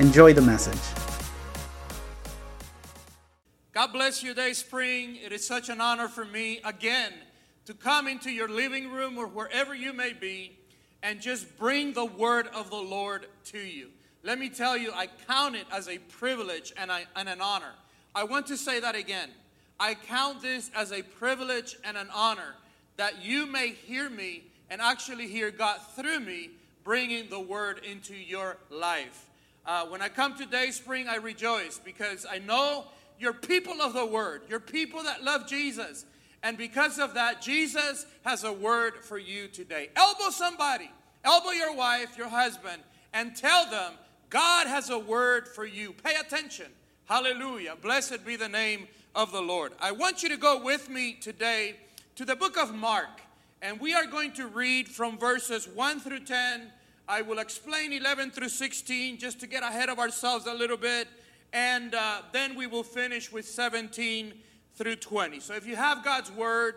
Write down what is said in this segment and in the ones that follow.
Enjoy the message. God bless you, today, Spring. It is such an honor for me again to come into your living room or wherever you may be and just bring the word of the Lord to you. Let me tell you, I count it as a privilege and, I, and an honor. I want to say that again. I count this as a privilege and an honor that you may hear me and actually hear God through me bringing the word into your life. Uh, when I come to Dayspring, I rejoice because I know you're people of the Word. You're people that love Jesus. And because of that, Jesus has a word for you today. Elbow somebody, elbow your wife, your husband, and tell them God has a word for you. Pay attention. Hallelujah. Blessed be the name of the Lord. I want you to go with me today to the book of Mark, and we are going to read from verses 1 through 10 I will explain 11 through 16 just to get ahead of ourselves a little bit. And uh, then we will finish with 17 through 20. So if you have God's Word,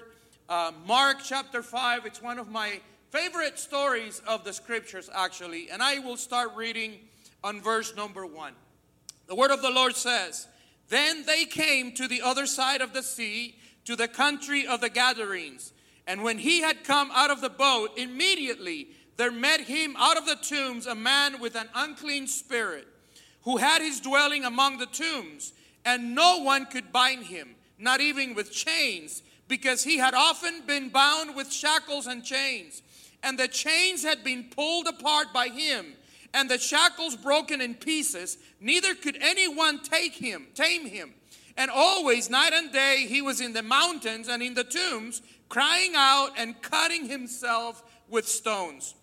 uh, Mark chapter 5, it's one of my favorite stories of the scriptures, actually. And I will start reading on verse number 1. The Word of the Lord says, Then they came to the other side of the sea, to the country of the Gadarenes. And when he had come out of the boat, immediately there met him out of the tombs a man with an unclean spirit, who had his dwelling among the tombs, and no one could bind him, not even with chains, because he had often been bound with shackles and chains. And the chains had been pulled apart by him, and the shackles broken in pieces. Neither could anyone take him, tame him. And always, night and day, he was in the mountains and in the tombs, crying out and cutting himself with stones.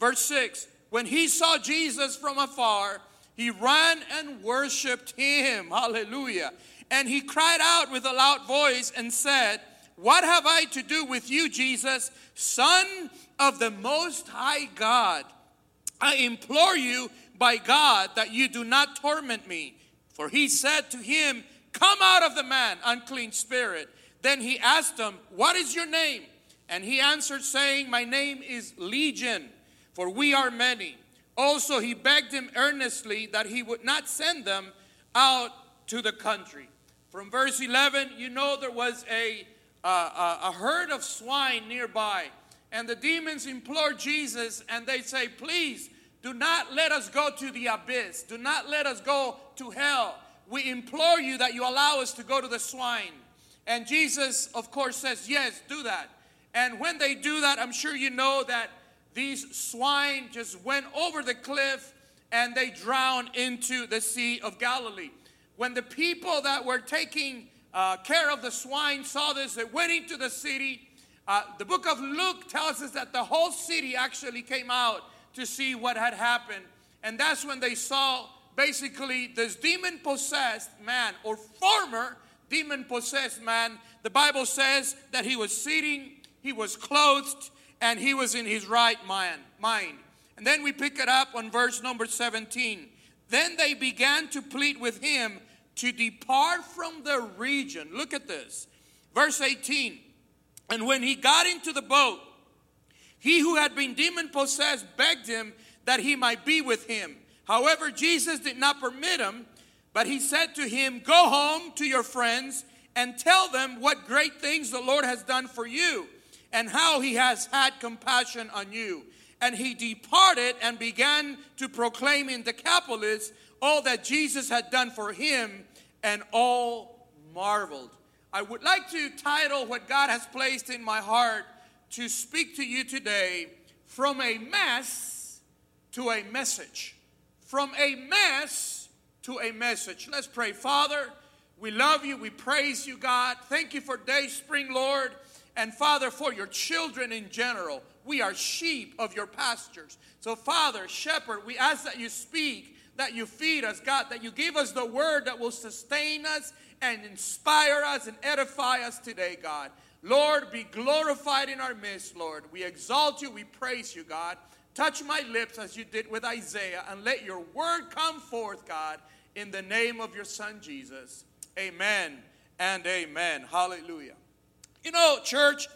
Verse 6 When he saw Jesus from afar, he ran and worshiped him. Hallelujah. And he cried out with a loud voice and said, What have I to do with you, Jesus, Son of the Most High God? I implore you by God that you do not torment me. For he said to him, Come out of the man, unclean spirit. Then he asked him, What is your name? And he answered, saying, My name is Legion for we are many. Also, he begged him earnestly that he would not send them out to the country. From verse 11, you know there was a, uh, a herd of swine nearby, and the demons implored Jesus, and they say, Please do not let us go to the abyss, do not let us go to hell. We implore you that you allow us to go to the swine. And Jesus, of course, says, Yes, do that. And when they do that, I'm sure you know that these swine just went over the cliff and they drowned into the Sea of Galilee. When the people that were taking uh, care of the swine saw this, they went into the city. Uh, the book of Luke tells us that the whole city actually came out to see what had happened. And that's when they saw basically this demon possessed man or former demon possessed man. The Bible says that he was sitting, he was clothed, and he was in his right mind. And then we pick it up on verse number 17. Then they began to plead with him to depart from the region. Look at this. Verse 18. And when he got into the boat, he who had been demon possessed begged him that he might be with him. However, Jesus did not permit him, but he said to him, Go home to your friends and tell them what great things the Lord has done for you and how he has had compassion on you. And he departed and began to proclaim in Decapolis all that Jesus had done for him, and all marveled. I would like to title what God has placed in my heart to speak to you today from a mess to a message. From a mess to a message. Let's pray. Father, we love you. We praise you, God. Thank you for Dayspring, Lord. And Father, for your children in general, we are sheep of your pastures. So, Father, shepherd, we ask that you speak that you feed us, God, that you give us the word that will sustain us and inspire us and edify us today, God. Lord, be glorified in our midst, Lord. We exalt you, we praise you, God. Touch my lips as you did with Isaiah, and let your word come forth, God, in the name of your Son Jesus. Amen and amen. Hallelujah. You know, church,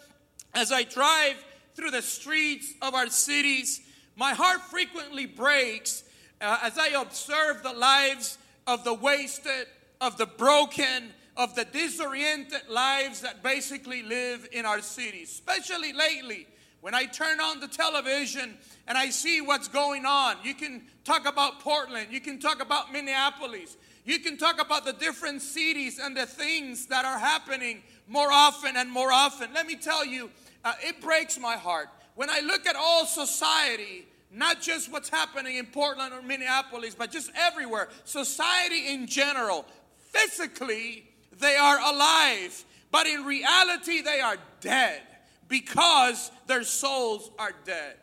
as I drive through the streets of our cities, my heart frequently breaks uh, as I observe the lives of the wasted, of the broken, of the disoriented lives that basically live in our cities, especially lately. When I turn on the television and I see what's going on, you can talk about Portland, you can talk about Minneapolis, you can talk about the different cities and the things that are happening more often and more often. Let me tell you, uh, it breaks my heart. When I look at all society, not just what's happening in Portland or Minneapolis, but just everywhere, society in general, physically, they are alive, but in reality, they are dead because their souls are dead.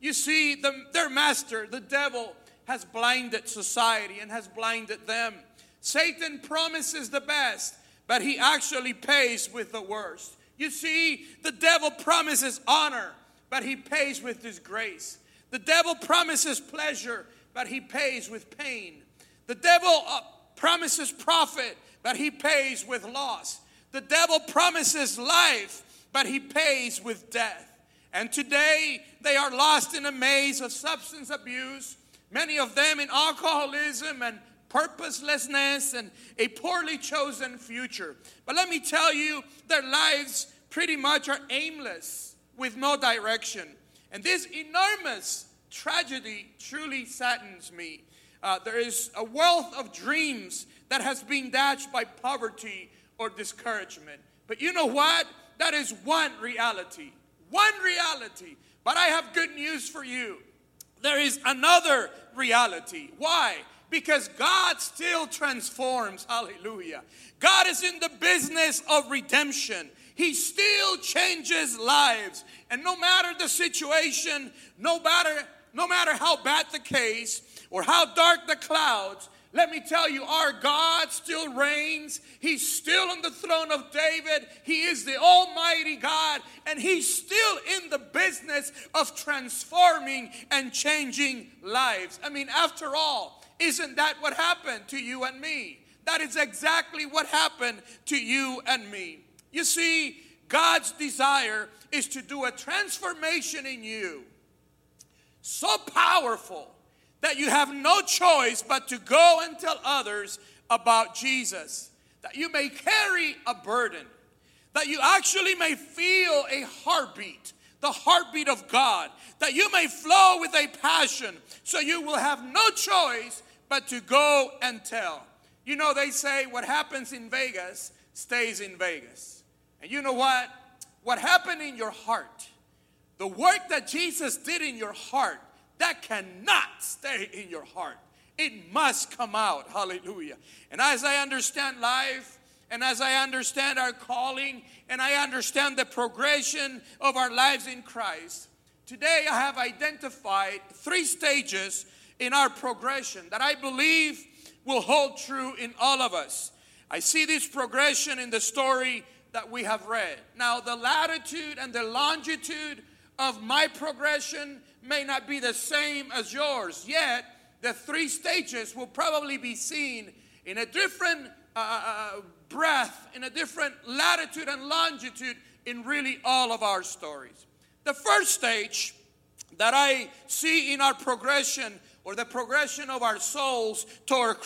You see, the, their master, the devil, has blinded society and has blinded them. Satan promises the best, but he actually pays with the worst. You see, the devil promises honor, but he pays with disgrace. The devil promises pleasure, but he pays with pain. The devil uh, promises profit, but he pays with loss. The devil promises life, but he pays with death. And today they are lost in a maze of substance abuse, many of them in alcoholism and purposelessness and a poorly chosen future. But let me tell you, their lives pretty much are aimless with no direction. And this enormous tragedy truly saddens me. Uh, there is a wealth of dreams that has been dashed by poverty or discouragement. But you know what? That is one reality. One reality. But I have good news for you. There is another reality. Why? Because God still transforms. Hallelujah. God is in the business of redemption. He still changes lives. And no matter the situation, no matter no matter how bad the case or how dark the clouds, let me tell you, our God still reigns. He's still on the throne of David. He is the Almighty God, and He's still in the business of transforming and changing lives. I mean, after all, isn't that what happened to you and me? That is exactly what happened to you and me. You see, God's desire is to do a transformation in you so powerful that you have no choice but to go and tell others about Jesus. That you may carry a burden, that you actually may feel a heartbeat, the heartbeat of God, that you may flow with a passion, so you will have no choice but to go and tell. You know, they say what happens in Vegas stays in Vegas. And you know what? What happened in your heart, the work that Jesus did in your heart, that cannot stay in your heart. It must come out. Hallelujah. And as I understand life, and as I understand our calling, and I understand the progression of our lives in Christ, today I have identified three stages in our progression that I believe will hold true in all of us. I see this progression in the story that we have read. Now, the latitude and the longitude of my progression may not be the same as yours, yet the three stages will probably be seen in a different uh, uh, uh, breath, in a different latitude and longitude in really all of our stories. The first stage that I see in our progression or the progression of our souls toward,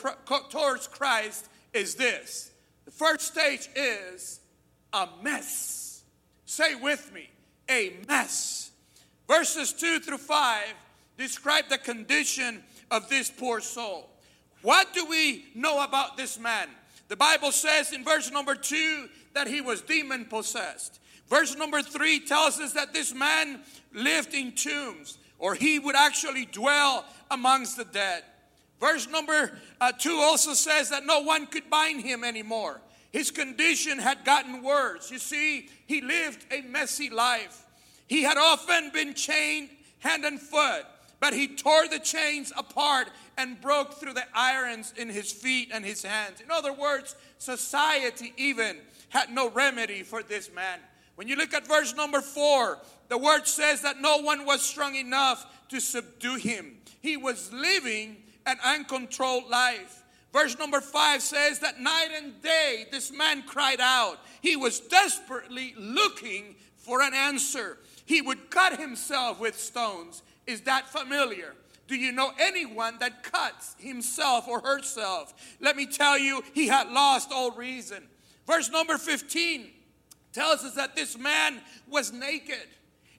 towards Christ is this. The first stage is a mess. Say with me, a mess. Verses 2 through 5 describe the condition of this poor soul. What do we know about this man? The Bible says in verse number 2 that he was demon possessed. Verse number 3 tells us that this man lived in tombs, or he would actually dwell amongst the dead. Verse number uh, 2 also says that no one could bind him anymore. His condition had gotten worse. You see, he lived a messy life. He had often been chained hand and foot, but he tore the chains apart and broke through the irons in his feet and his hands. In other words, society even had no remedy for this man. When you look at verse number four, the word says that no one was strong enough to subdue him. He was living an uncontrolled life. Verse number five says that night and day this man cried out. He was desperately looking for an answer. He would cut himself with stones. Is that familiar? Do you know anyone that cuts himself or herself? Let me tell you, he had lost all reason. Verse number 15 tells us that this man was naked.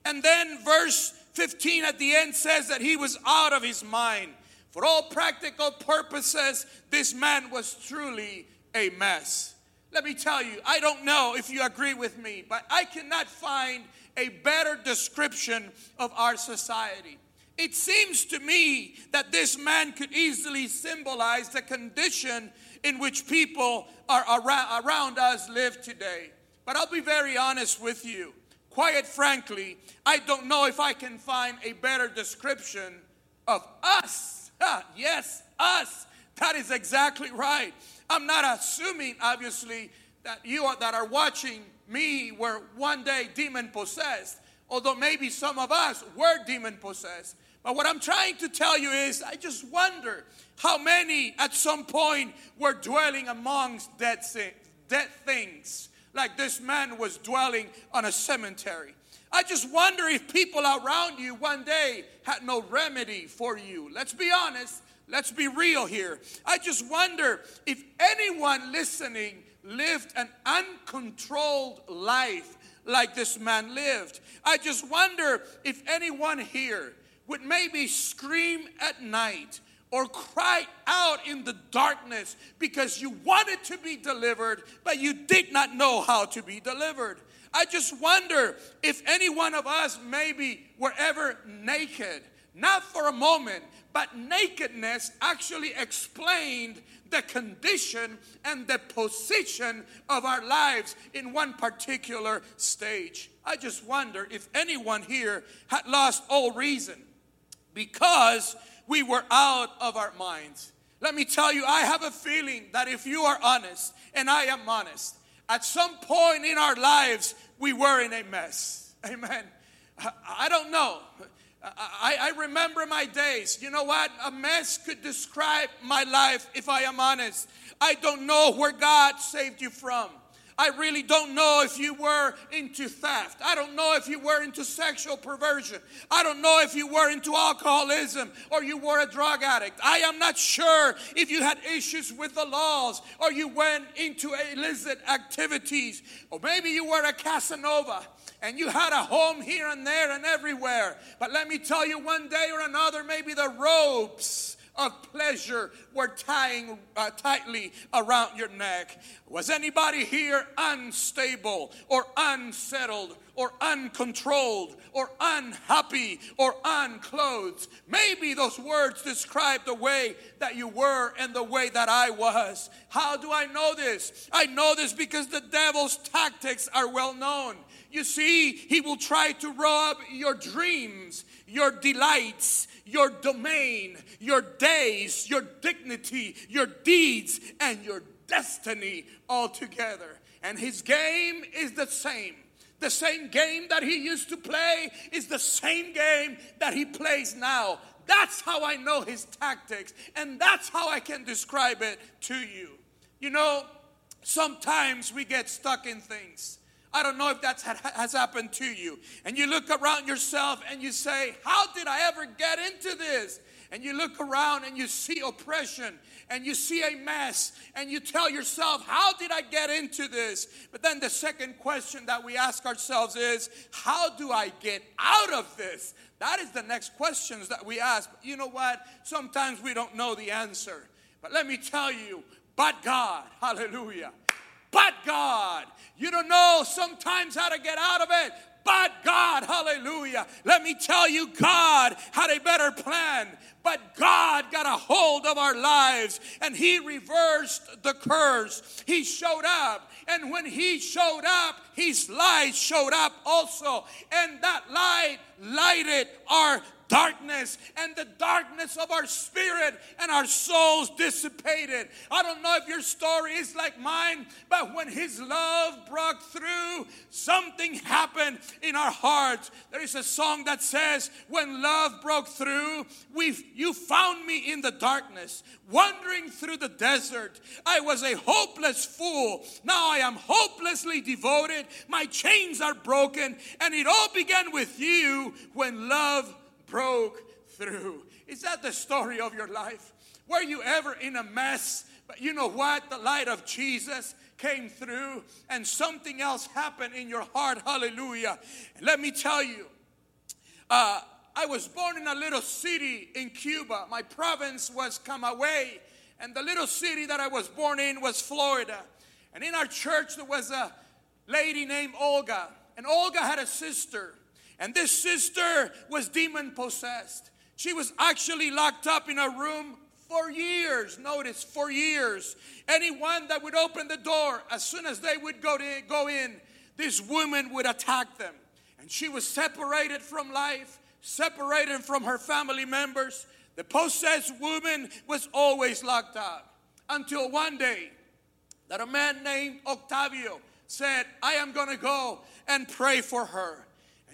And then verse 15 at the end says that he was out of his mind. For all practical purposes, this man was truly a mess. Let me tell you, I don't know if you agree with me, but I cannot find a better description of our society. It seems to me that this man could easily symbolize the condition in which people are around, around us live today. But I'll be very honest with you. Quite frankly, I don't know if I can find a better description of us. yes, us. That is exactly right. I'm not assuming, obviously, that you are, that are watching me were one day demon possessed, although maybe some of us were demon possessed. But what I'm trying to tell you is, I just wonder how many at some point were dwelling amongst dead, dead things like this man was dwelling on a cemetery. I just wonder if people around you one day had no remedy for you. Let's be honest. Let's be real here. I just wonder if anyone listening lived an uncontrolled life like this man lived. I just wonder if anyone here would maybe scream at night or cry out in the darkness because you wanted to be delivered, but you did not know how to be delivered. I just wonder if any one of us maybe were ever naked, not for a moment, but nakedness actually explained the condition and the position of our lives in one particular stage. I just wonder if anyone here had lost all reason because we were out of our minds. Let me tell you, I have a feeling that if you are honest, and I am honest, at some point in our lives, we were in a mess. Amen. I don't know. I, I, remember my days. You know what? A mess could describe my life if I am honest. I don't know where God saved you from. I really don't know if you were into theft. I don't know if you were into sexual perversion. I don't know if you were into alcoholism or you were a drug addict. I am not sure if you had issues with the laws or you went into illicit activities or maybe you were a Casanova and you had a home here and there and everywhere. But let me tell you, one day or another, maybe the ropes of pleasure were tying uh, tightly around your neck. Was anybody here unstable or unsettled or uncontrolled or unhappy or unclothed? Maybe those words describe the way that you were and the way that I was. How do I know this? I know this because the devil's tactics are well known. You see, he will try to rob your dreams, your delights, your domain, your days, your dignity, your deeds, and your destiny altogether. And his game is the same. The same game that he used to play is the same game that he plays now. That's how I know his tactics, and that's how I can describe it to you. You know, sometimes we get stuck in things I don't know if that has happened to you. And you look around yourself and you say, How did I ever get into this? And you look around and you see oppression and you see a mess and you tell yourself, How did I get into this? But then the second question that we ask ourselves is, How do I get out of this? That is the next questions that we ask. But you know what? Sometimes we don't know the answer. But let me tell you, but God, hallelujah but God. You don't know sometimes how to get out of it, but God, hallelujah. Let me tell you, God had a better plan, but God got a hold of our lives and He reversed the curse. He showed up, and when He showed up, His light showed up also, and that light lighted our darkness and the darkness of our spirit and our souls dissipated. I don't know if your story is like mine, but when His love broke through, something happened in our hearts. There is a song that says, When love broke through, we you found me in the darkness, wandering through the desert. I was a hopeless fool. Now I am hopelessly devoted. My chains are broken, and it all began with you when love broke through. Is that the story of your life? Were you ever in a mess? But you know what? The light of Jesus came through and something else happened in your heart. Hallelujah. And let me tell you, uh, I was born in a little city in Cuba. My province was Camagüey, and the little city that I was born in was Florida. And in our church, there was a lady named Olga, and Olga had a sister. And this sister was demon possessed. She was actually locked up in a room for years. Notice, for years. Anyone that would open the door, as soon as they would go, to, go in, this woman would attack them. And she was separated from life, separated from her family members. The possessed woman was always locked up. Until one day, that a man named Octavio said, I am going to go and pray for her.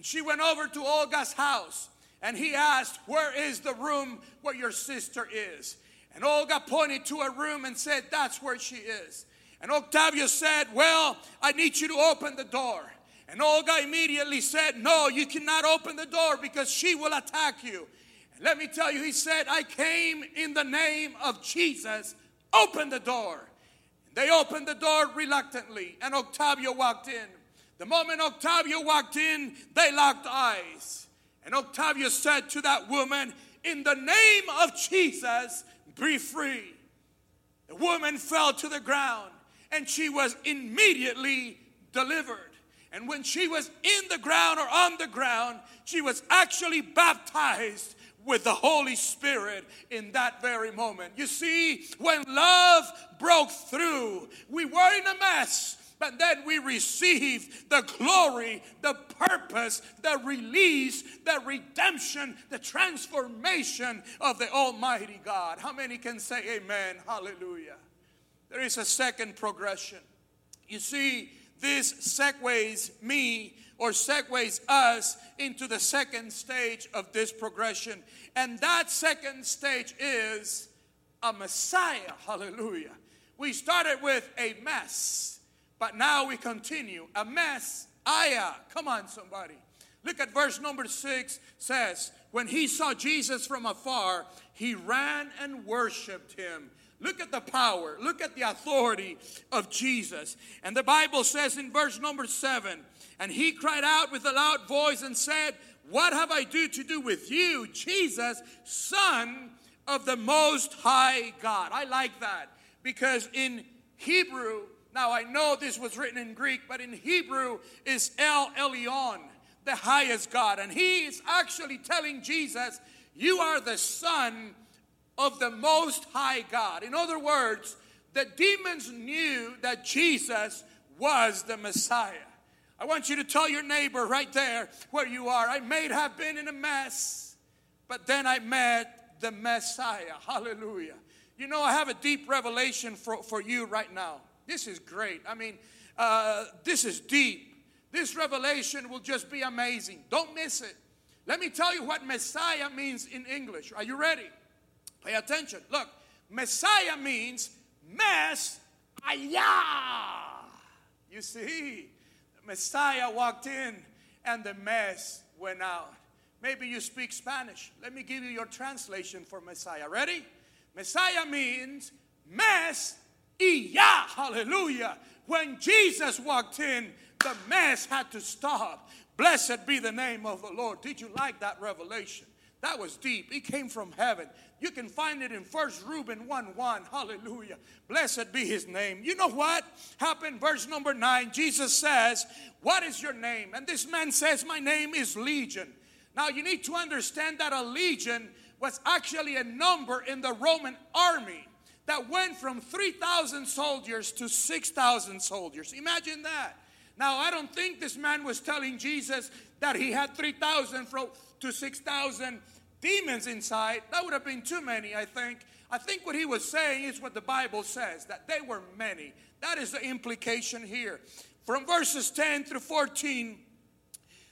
And she went over to Olga's house and he asked, Where is the room where your sister is? And Olga pointed to a room and said, That's where she is. And Octavio said, Well, I need you to open the door. And Olga immediately said, No, you cannot open the door because she will attack you. And let me tell you, he said, I came in the name of Jesus. Open the door. They opened the door reluctantly, and Octavio walked in. The moment Octavio walked in, they locked eyes. And Octavio said to that woman, In the name of Jesus, be free. The woman fell to the ground and she was immediately delivered. And when she was in the ground or on the ground, she was actually baptized with the Holy Spirit in that very moment. You see, when love broke through, we were in a mess but then we receive the glory, the purpose, the release, the redemption, the transformation of the Almighty God. How many can say amen? Hallelujah. There is a second progression. You see, this segues me or segues us into the second stage of this progression. And that second stage is a Messiah. Hallelujah. We started with a mess. But now we continue. A mess, ayah. Come on, somebody. Look at verse number six says, When he saw Jesus from afar, he ran and worshiped him. Look at the power, look at the authority of Jesus. And the Bible says in verse number seven, and he cried out with a loud voice and said, What have I do to do with you, Jesus, Son of the Most High God? I like that because in Hebrew, now I know this was written in Greek, but in Hebrew is El Elyon, the highest God. And he is actually telling Jesus, You are the Son of the Most High God. In other words, the demons knew that Jesus was the Messiah. I want you to tell your neighbor right there where you are, I may have been in a mess, but then I met the Messiah. Hallelujah. You know, I have a deep revelation for, for you right now. This is great. I mean, uh, this is deep. This revelation will just be amazing. Don't miss it. Let me tell you what Messiah means in English. Are you ready? Pay attention. Look, Messiah means mess You see, Messiah walked in and the mess went out. Maybe you speak Spanish. Let me give you your translation for Messiah. Ready? Messiah means mess y ya, hallelujah. When Jesus walked in, the mess had to stop. Blessed be the name of the Lord. Did you like that revelation? That was deep. It came from heaven. You can find it in First Reuben 1 1. Hallelujah. Blessed be his name. You know what happened? Verse number 9, Jesus says, What is your name? And this man says, My name is Legion. Now you need to understand that a legion was actually a number in the Roman army that went from 3,000 soldiers to 6,000 soldiers. Imagine that. Now, I don't think this man was telling Jesus that he had 3,000 to 6,000 demons inside, that would have been too many, I think. I think what he was saying is what the Bible says that they were many. That is the implication here. From verses 10 through 14,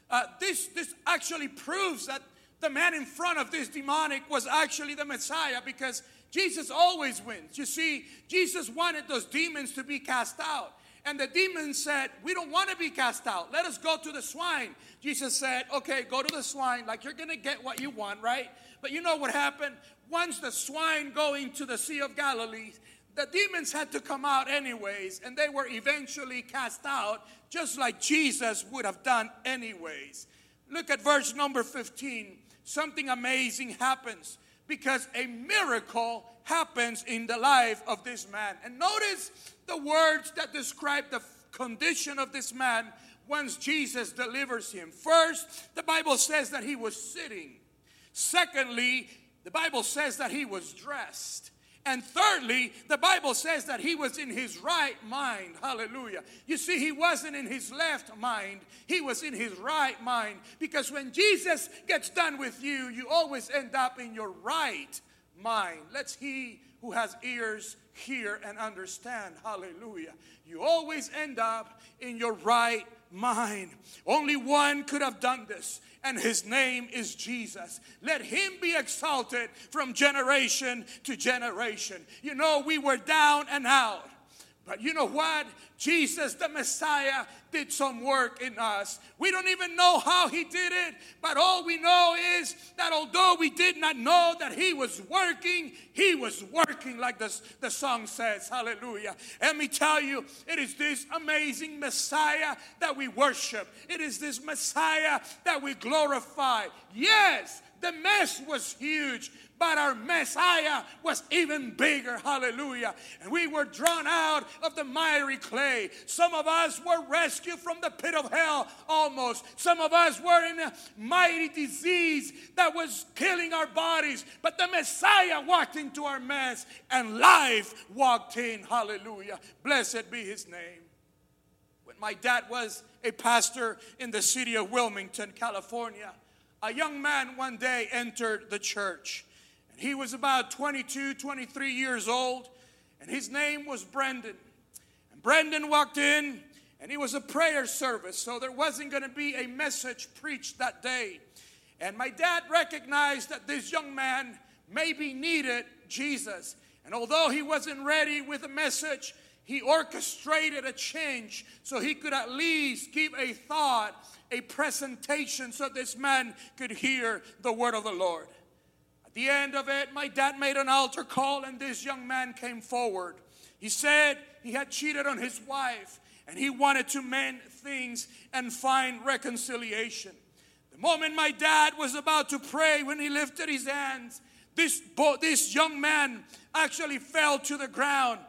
uh, this, this actually proves that the man in front of this demonic was actually the Messiah because Jesus always wins. You see, Jesus wanted those demons to be cast out. And the demons said, We don't want to be cast out. Let us go to the swine. Jesus said, Okay, go to the swine. Like you're going to get what you want, right? But you know what happened? Once the swine go into the Sea of Galilee, the demons had to come out anyways, and they were eventually cast out, just like Jesus would have done anyways. Look at verse number 15. Something amazing happens because a miracle happens in the life of this man. And notice the words that describe the condition of this man once Jesus delivers him. First, the Bible says that he was sitting. Secondly, the Bible says that he was dressed. And thirdly, the Bible says that he was in his right mind. Hallelujah. You see, he wasn't in his left mind, he was in his right mind. Because when Jesus gets done with you, you always end up in your right mind. Let's he who has ears hear and understand. Hallelujah. You always end up in your right mind. Only one could have done this, and his name is Jesus. Let him be exalted from generation to generation. You know, we were down and out. But you know what? Jesus, the Messiah, did some work in us. We don't even know how he did it, but all we know is that although we did not know that he was working, he was working, like the, the song says. Hallelujah. Let me tell you, it is this amazing Messiah that we worship, it is this Messiah that we glorify. Yes, the mess was huge, but our Messiah was even bigger. Hallelujah. And we were drawn out of the miry clay. Some of us were rescued from the pit of hell almost. Some of us were in a mighty disease that was killing our bodies. But the Messiah walked into our mess and life walked in. Hallelujah. Blessed be his name. When my dad was a pastor in the city of Wilmington, California, a young man one day entered the church. And he was about 22, 23 years old, and his name was Brendan. And Brendan walked in, and it was a prayer service, so there wasn't going to be a message preached that day. And my dad recognized that this young man maybe needed Jesus. And although he wasn't ready with a message, he orchestrated a change so he could at least give a thought, a presentation, so this man could hear the word of the Lord. At the end of it, my dad made an altar call, and this young man came forward. He said he had cheated on his wife and he wanted to mend things and find reconciliation. The moment my dad was about to pray, when he lifted his hands, this, this young man actually fell to the ground.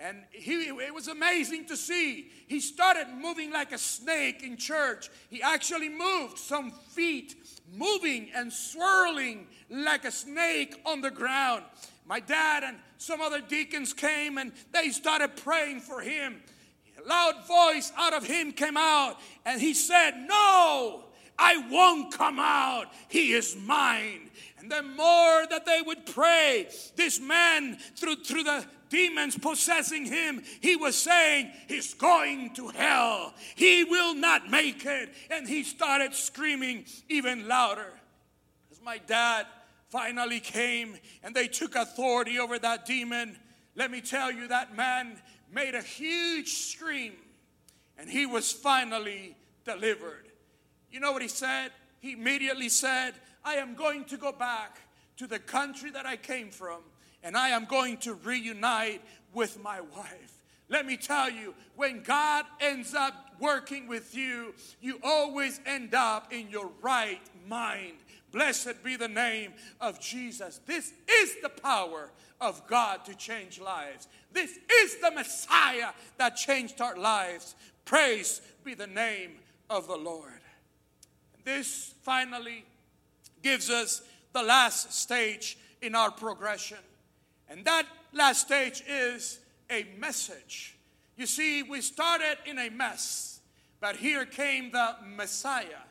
And he, it was amazing to see. He started moving like a snake in church. He actually moved some feet moving and swirling like a snake on the ground. My dad and some other deacons came and they started praying for him. A loud voice out of him came out and he said, No, I won't come out. He is mine. And the more that they would pray, this man, through, through the demons possessing him, he was saying, He's going to hell. He will not make it. And he started screaming even louder. As my dad finally came and they took authority over that demon, let me tell you, that man made a huge scream and he was finally delivered. You know what he said? He immediately said, I am going to go back to the country that I came from and I am going to reunite with my wife. Let me tell you, when God ends up working with you, you always end up in your right mind. Blessed be the name of Jesus. This is the power of God to change lives. This is the Messiah that changed our lives. Praise be the name of the Lord. This finally gives us the last stage in our progression. And that last stage is a message. You see, we started in a mess, but here came the Messiah.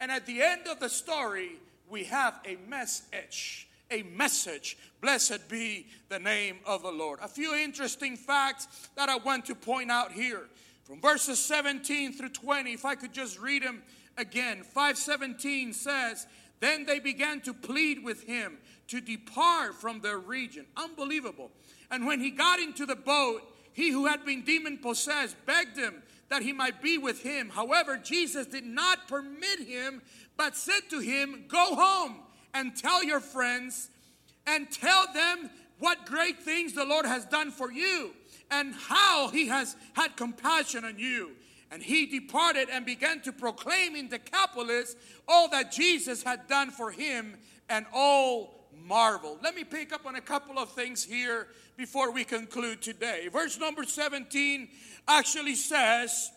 And at the end of the story, we have a message. A message. Blessed be the name of the Lord. A few interesting facts that I want to point out here. From verses 17 through 20, if I could just read them again. 517 says, Then they began to plead with him to depart from their region. Unbelievable. And when he got into the boat, he who had been demon possessed begged him that he might be with him. However, Jesus did not permit him, but said to him, Go home and tell your friends and tell them what great things the Lord has done for you and how he has had compassion on you. And he departed and began to proclaim in Decapolis all that Jesus had done for him, and all marveled. Let me pick up on a couple of things here before we conclude today. Verse number 17 actually says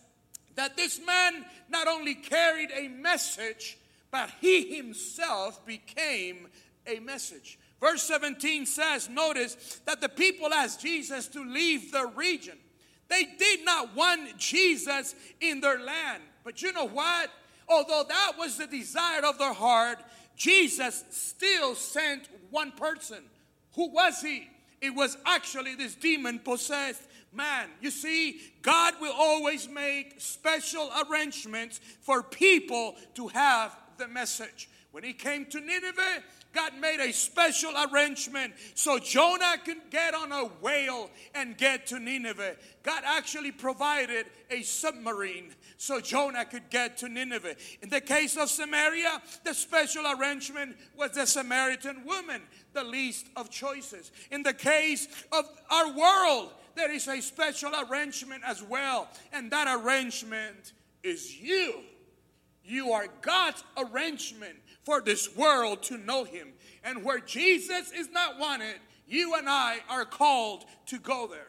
that this man not only carried a message, but he himself became a message. Verse 17 says, notice that the people asked Jesus to leave the region. They did not want Jesus in their land. But you know what? Although that was the desire of their heart, Jesus still sent one person. Who was he? It was actually this demon possessed man. You see, God will always make special arrangements for people to have the message. When he came to Nineveh, God made a special arrangement so Jonah could get on a whale and get to Nineveh. God actually provided a submarine so Jonah could get to Nineveh. In the case of Samaria, the special arrangement was the Samaritan woman, the least of choices. In the case of our world, there is a special arrangement as well, and that arrangement is you. You are God's arrangement for this world to know Him. And where Jesus is not wanted, you and I are called to go there.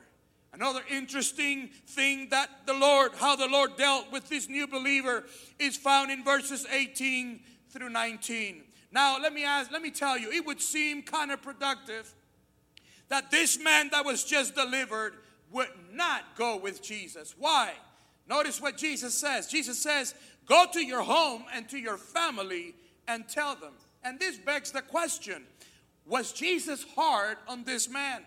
Another interesting thing that the Lord, how the Lord dealt with this new believer, is found in verses 18 through 19. Now, let me ask, let me tell you, it would seem counterproductive that this man that was just delivered would not go with Jesus. Why? Notice what Jesus says. Jesus says, Go to your home and to your family and tell them. And this begs the question Was Jesus hard on this man?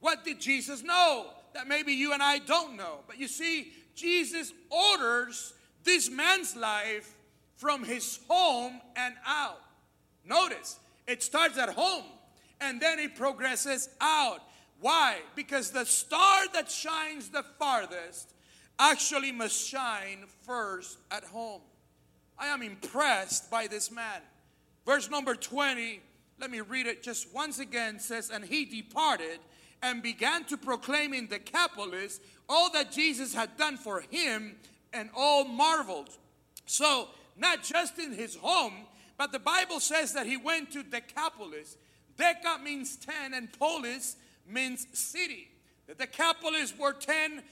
What did Jesus know that maybe you and I don't know? But you see, Jesus orders this man's life from his home and out. Notice, it starts at home and then it progresses out. Why? Because the star that shines the farthest actually must shine first at home. I am impressed by this man. Verse number 20, let me read it just once again says, And he departed and began to proclaim in Decapolis all that Jesus had done for him, and all marveled. So, not just in his home, but the Bible says that he went to Decapolis. Deca means 10, and polis means city. The Decapolis were 10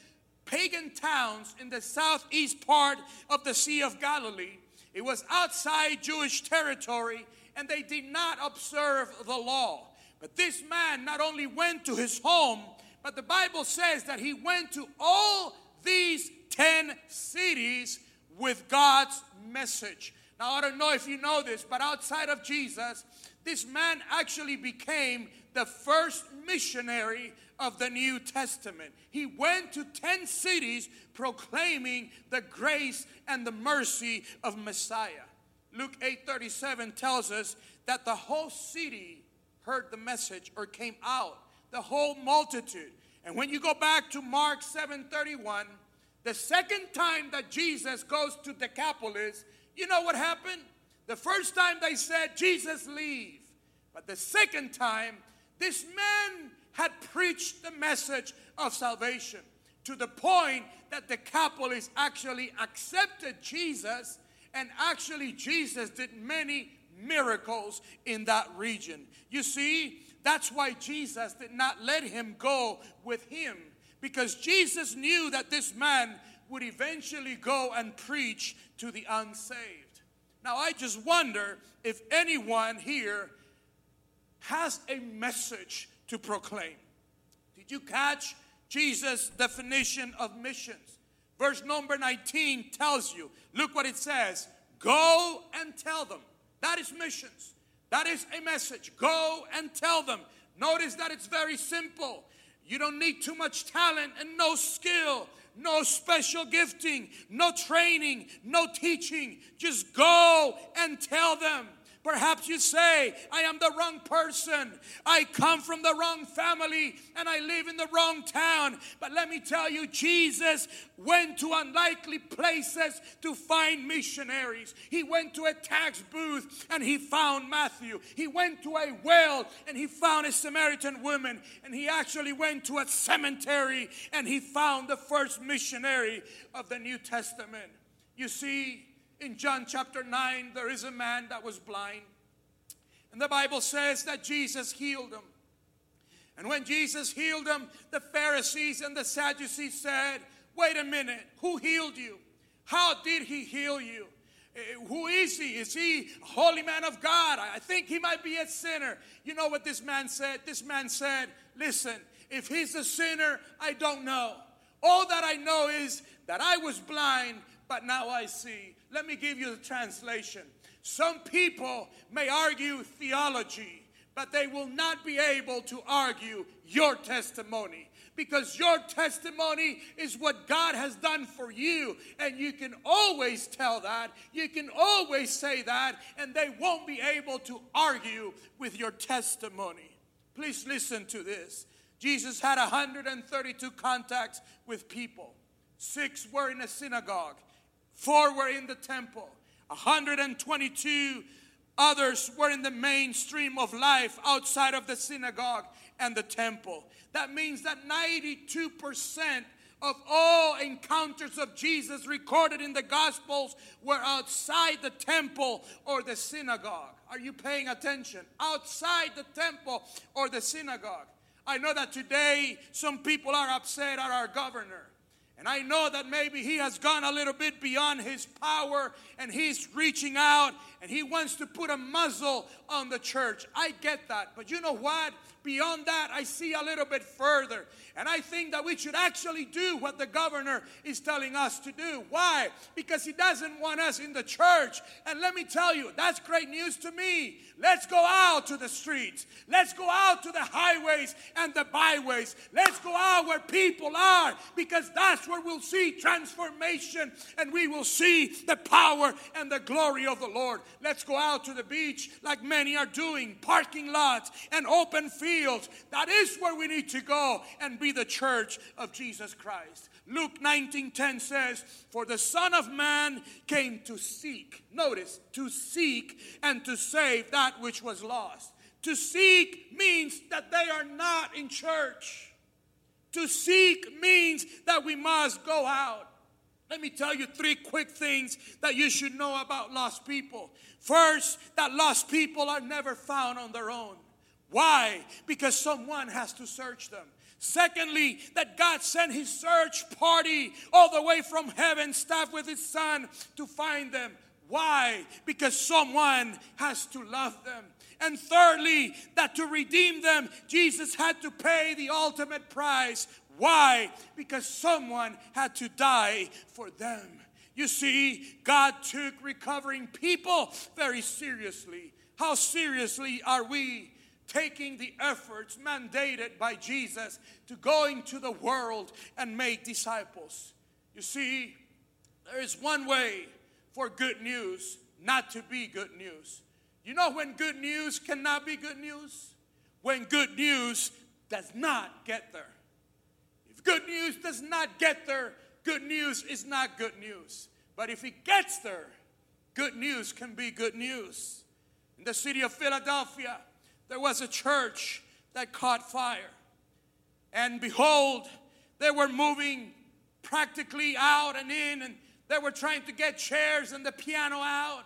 pagan towns in the southeast part of the Sea of Galilee. It was outside Jewish territory and they did not observe the law. But this man not only went to his home, but the Bible says that he went to all these 10 cities with God's message. Now, I don't know if you know this, but outside of Jesus, this man actually became the first missionary of the New Testament. He went to 10 cities proclaiming the grace and the mercy of Messiah. Luke 8:37 tells us that the whole city heard the message or came out, the whole multitude. And when you go back to Mark 7:31, the second time that Jesus goes to Decapolis, you know what happened? The first time they said, Jesus, leave. But the second time, this man had preached the message of salvation to the point that the Decapolis actually accepted Jesus, and actually, Jesus did many miracles in that region. You see, that's why Jesus did not let him go with him because Jesus knew that this man would eventually go and preach to the unsaved. Now, I just wonder if anyone here has a message to proclaim. Did you catch Jesus' definition of missions? Verse number 19 tells you look what it says go and tell them. That is missions. That is a message. Go and tell them. Notice that it's very simple. You don't need too much talent and no skill, no special gifting, no training, no teaching. Just go and tell them. Perhaps you say, I am the wrong person. I come from the wrong family and I live in the wrong town. But let me tell you, Jesus went to unlikely places to find missionaries. He went to a tax booth and he found Matthew. He went to a well and he found a Samaritan woman. And he actually went to a cemetery and he found the first missionary of the New Testament. You see, in John chapter 9, there is a man that was blind. And the Bible says that Jesus healed him. And when Jesus healed him, the Pharisees and the Sadducees said, Wait a minute, who healed you? How did he heal you? Eh, who is he? Is he a holy man of God? I think he might be a sinner. You know what this man said? This man said, Listen, if he's a sinner, I don't know. All that I know is that I was blind, but now I see. Let me give you the translation. Some people may argue theology, but they will not be able to argue your testimony because your testimony is what God has done for you. And you can always tell that, you can always say that, and they won't be able to argue with your testimony. Please listen to this. Jesus had 132 contacts with people, six were in a synagogue, Four were in the temple. 122 others were in the mainstream of life outside of the synagogue and the temple. That means that 92% of all encounters of Jesus recorded in the Gospels were outside the temple or the synagogue. Are you paying attention? Outside the temple or the synagogue. I know that today some people are upset at our governor and I know that maybe he has gone a little bit beyond his power and he's reaching out and he wants to put a muzzle on the church. I get that. But you know what? Beyond that, I see a little bit further. And I think that we should actually do what the governor is telling us to do. Why? Because he doesn't want us in the church. And let me tell you, that's great news to me. Let's go out to the streets. Let's go out to the highways and the byways. Let's go out where people are because that's where we'll see transformation and we will see the power and the glory of the Lord. Let's go out to the beach like many are doing, parking lots and open fields. That is where we need to go and be the church of Jesus Christ. Luke 19:10 says, "For the Son of Man came to seek." Notice, to seek and to save that which was lost. To seek means that they are not in church. To seek means that we must go out. Let me tell you three quick things that you should know about lost people. First, that lost people are never found on their own. Why? Because someone has to search them. Secondly, that God sent his search party all the way from heaven, staffed with his son, to find them. Why? Because someone has to love them. And thirdly, that to redeem them, Jesus had to pay the ultimate price. Why? Because someone had to die for them. You see, God took recovering people very seriously. How seriously are we taking the efforts mandated by Jesus to go into the world and make disciples? You see, there is one way for good news not to be good news. You know when good news cannot be good news? When good news does not get there. If good news does not get there, good news is not good news. But if it gets there, good news can be good news. In the city of Philadelphia, there was a church that caught fire. And behold, they were moving practically out and in, and they were trying to get chairs and the piano out.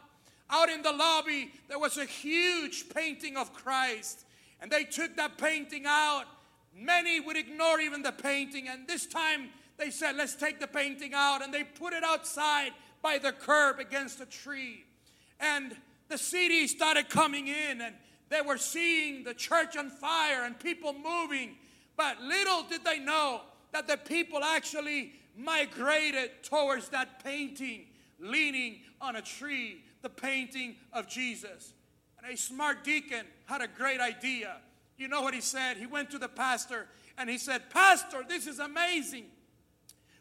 Out in the lobby, there was a huge painting of Christ. And they took that painting out Many would ignore even the painting, and this time they said, Let's take the painting out, and they put it outside by the curb against a tree. And the city started coming in, and they were seeing the church on fire and people moving. But little did they know that the people actually migrated towards that painting, leaning on a tree. the painting of Jesus. And a smart deacon had a great idea. You know what he said? He went to the pastor and he said, Pastor, this is amazing.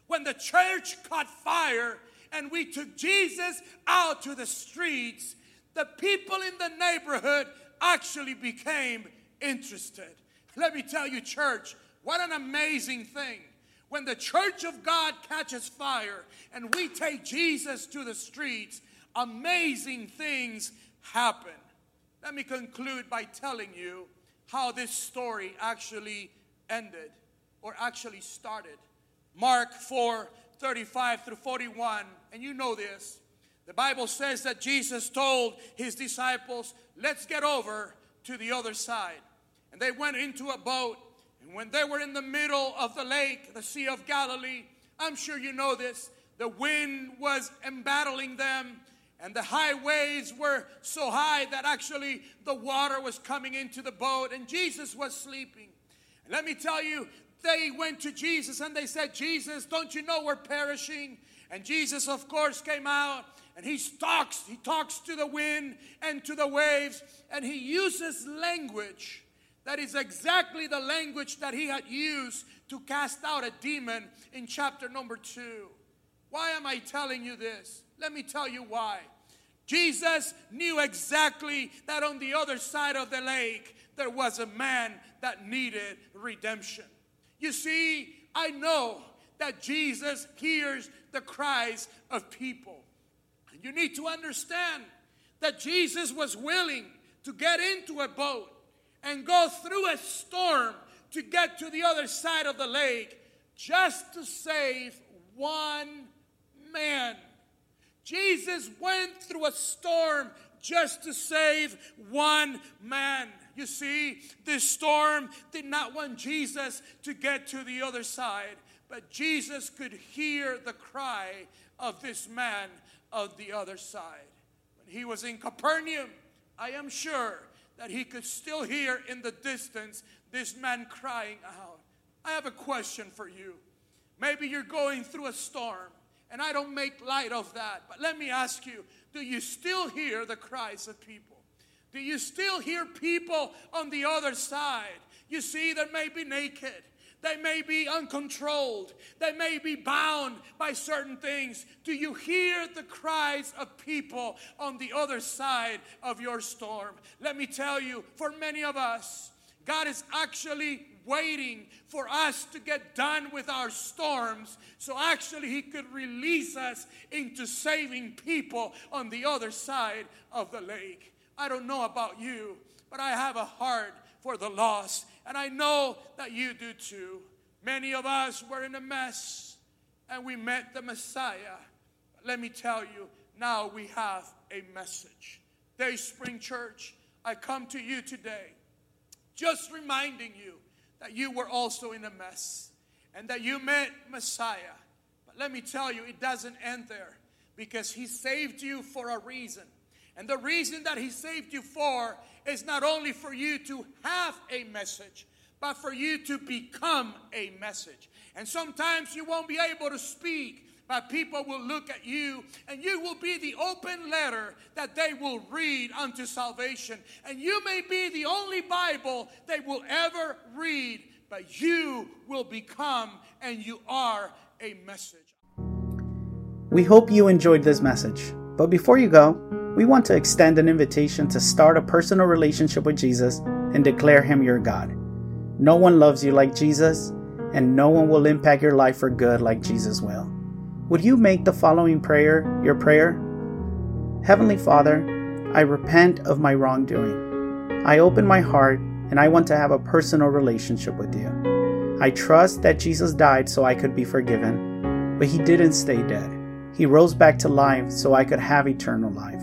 When the church caught fire and we took Jesus out to the streets, the people in the neighborhood actually became interested. Let me tell you, church, what an amazing thing. When the church of God catches fire and we take Jesus to the streets, amazing things happen. Let me conclude by telling you how this story actually ended or actually started. Mark 4 35 through 41, and you know this. The Bible says that Jesus told his disciples, Let's get over to the other side. And they went into a boat. And when they were in the middle of the lake, the Sea of Galilee, I'm sure you know this, the wind was embattling them. And the high waves were so high that actually the water was coming into the boat, and Jesus was sleeping. And let me tell you, they went to Jesus and they said, Jesus, don't you know we're perishing? And Jesus, of course, came out and he talks, he talks to the wind and to the waves, and he uses language that is exactly the language that he had used to cast out a demon in chapter number two. Why am I telling you this? Let me tell you why. Jesus knew exactly that on the other side of the lake there was a man that needed redemption. You see, I know that Jesus hears the cries of people. You need to understand that Jesus was willing to get into a boat and go through a storm to get to the other side of the lake just to save one man. Jesus went through a storm just to save one man. You see, this storm did not want Jesus to get to the other side, but Jesus could hear the cry of this man on the other side. When he was in Capernaum, I am sure that he could still hear in the distance this man crying out. I have a question for you. Maybe you're going through a storm, and I don't make light of that, but let me ask you do you still hear the cries of people? Do you still hear people on the other side? You see, they may be naked. They may be uncontrolled. They may be bound by certain things. Do you hear the cries of people on the other side of your storm? Let me tell you, for many of us, God is actually waiting for us to get done with our storms so actually He could release us into saving people on the other side of the lake. I don't know about you, but I have a heart for the lost. And I know that you do too. Many of us were in a mess and we met the Messiah. Let me tell you, now we have a message. Dayspring Church, I come to you today just reminding you that you were also in a mess and that you met Messiah. But let me tell you, it doesn't end there because He saved you for a reason. And the reason that He saved you for is not only for you to have a message, but for you to become a message. And sometimes you won't be able to speak, but people will look at you and you will be the open letter that they will read unto salvation. And you may be the only Bible they will ever read, but you will become and you are a message. We hope you enjoyed this message. But before you go, we want to extend an invitation to start a personal relationship with Jesus and declare Him your God. No one loves you like Jesus, and no one will impact your life for good like Jesus will. Would you make the following prayer your prayer? Heavenly Father, I repent of my wrongdoing. I open my heart and I want to have a personal relationship with you. I trust that Jesus died so I could be forgiven, but he didn't stay dead. He rose back to life so I could have eternal life.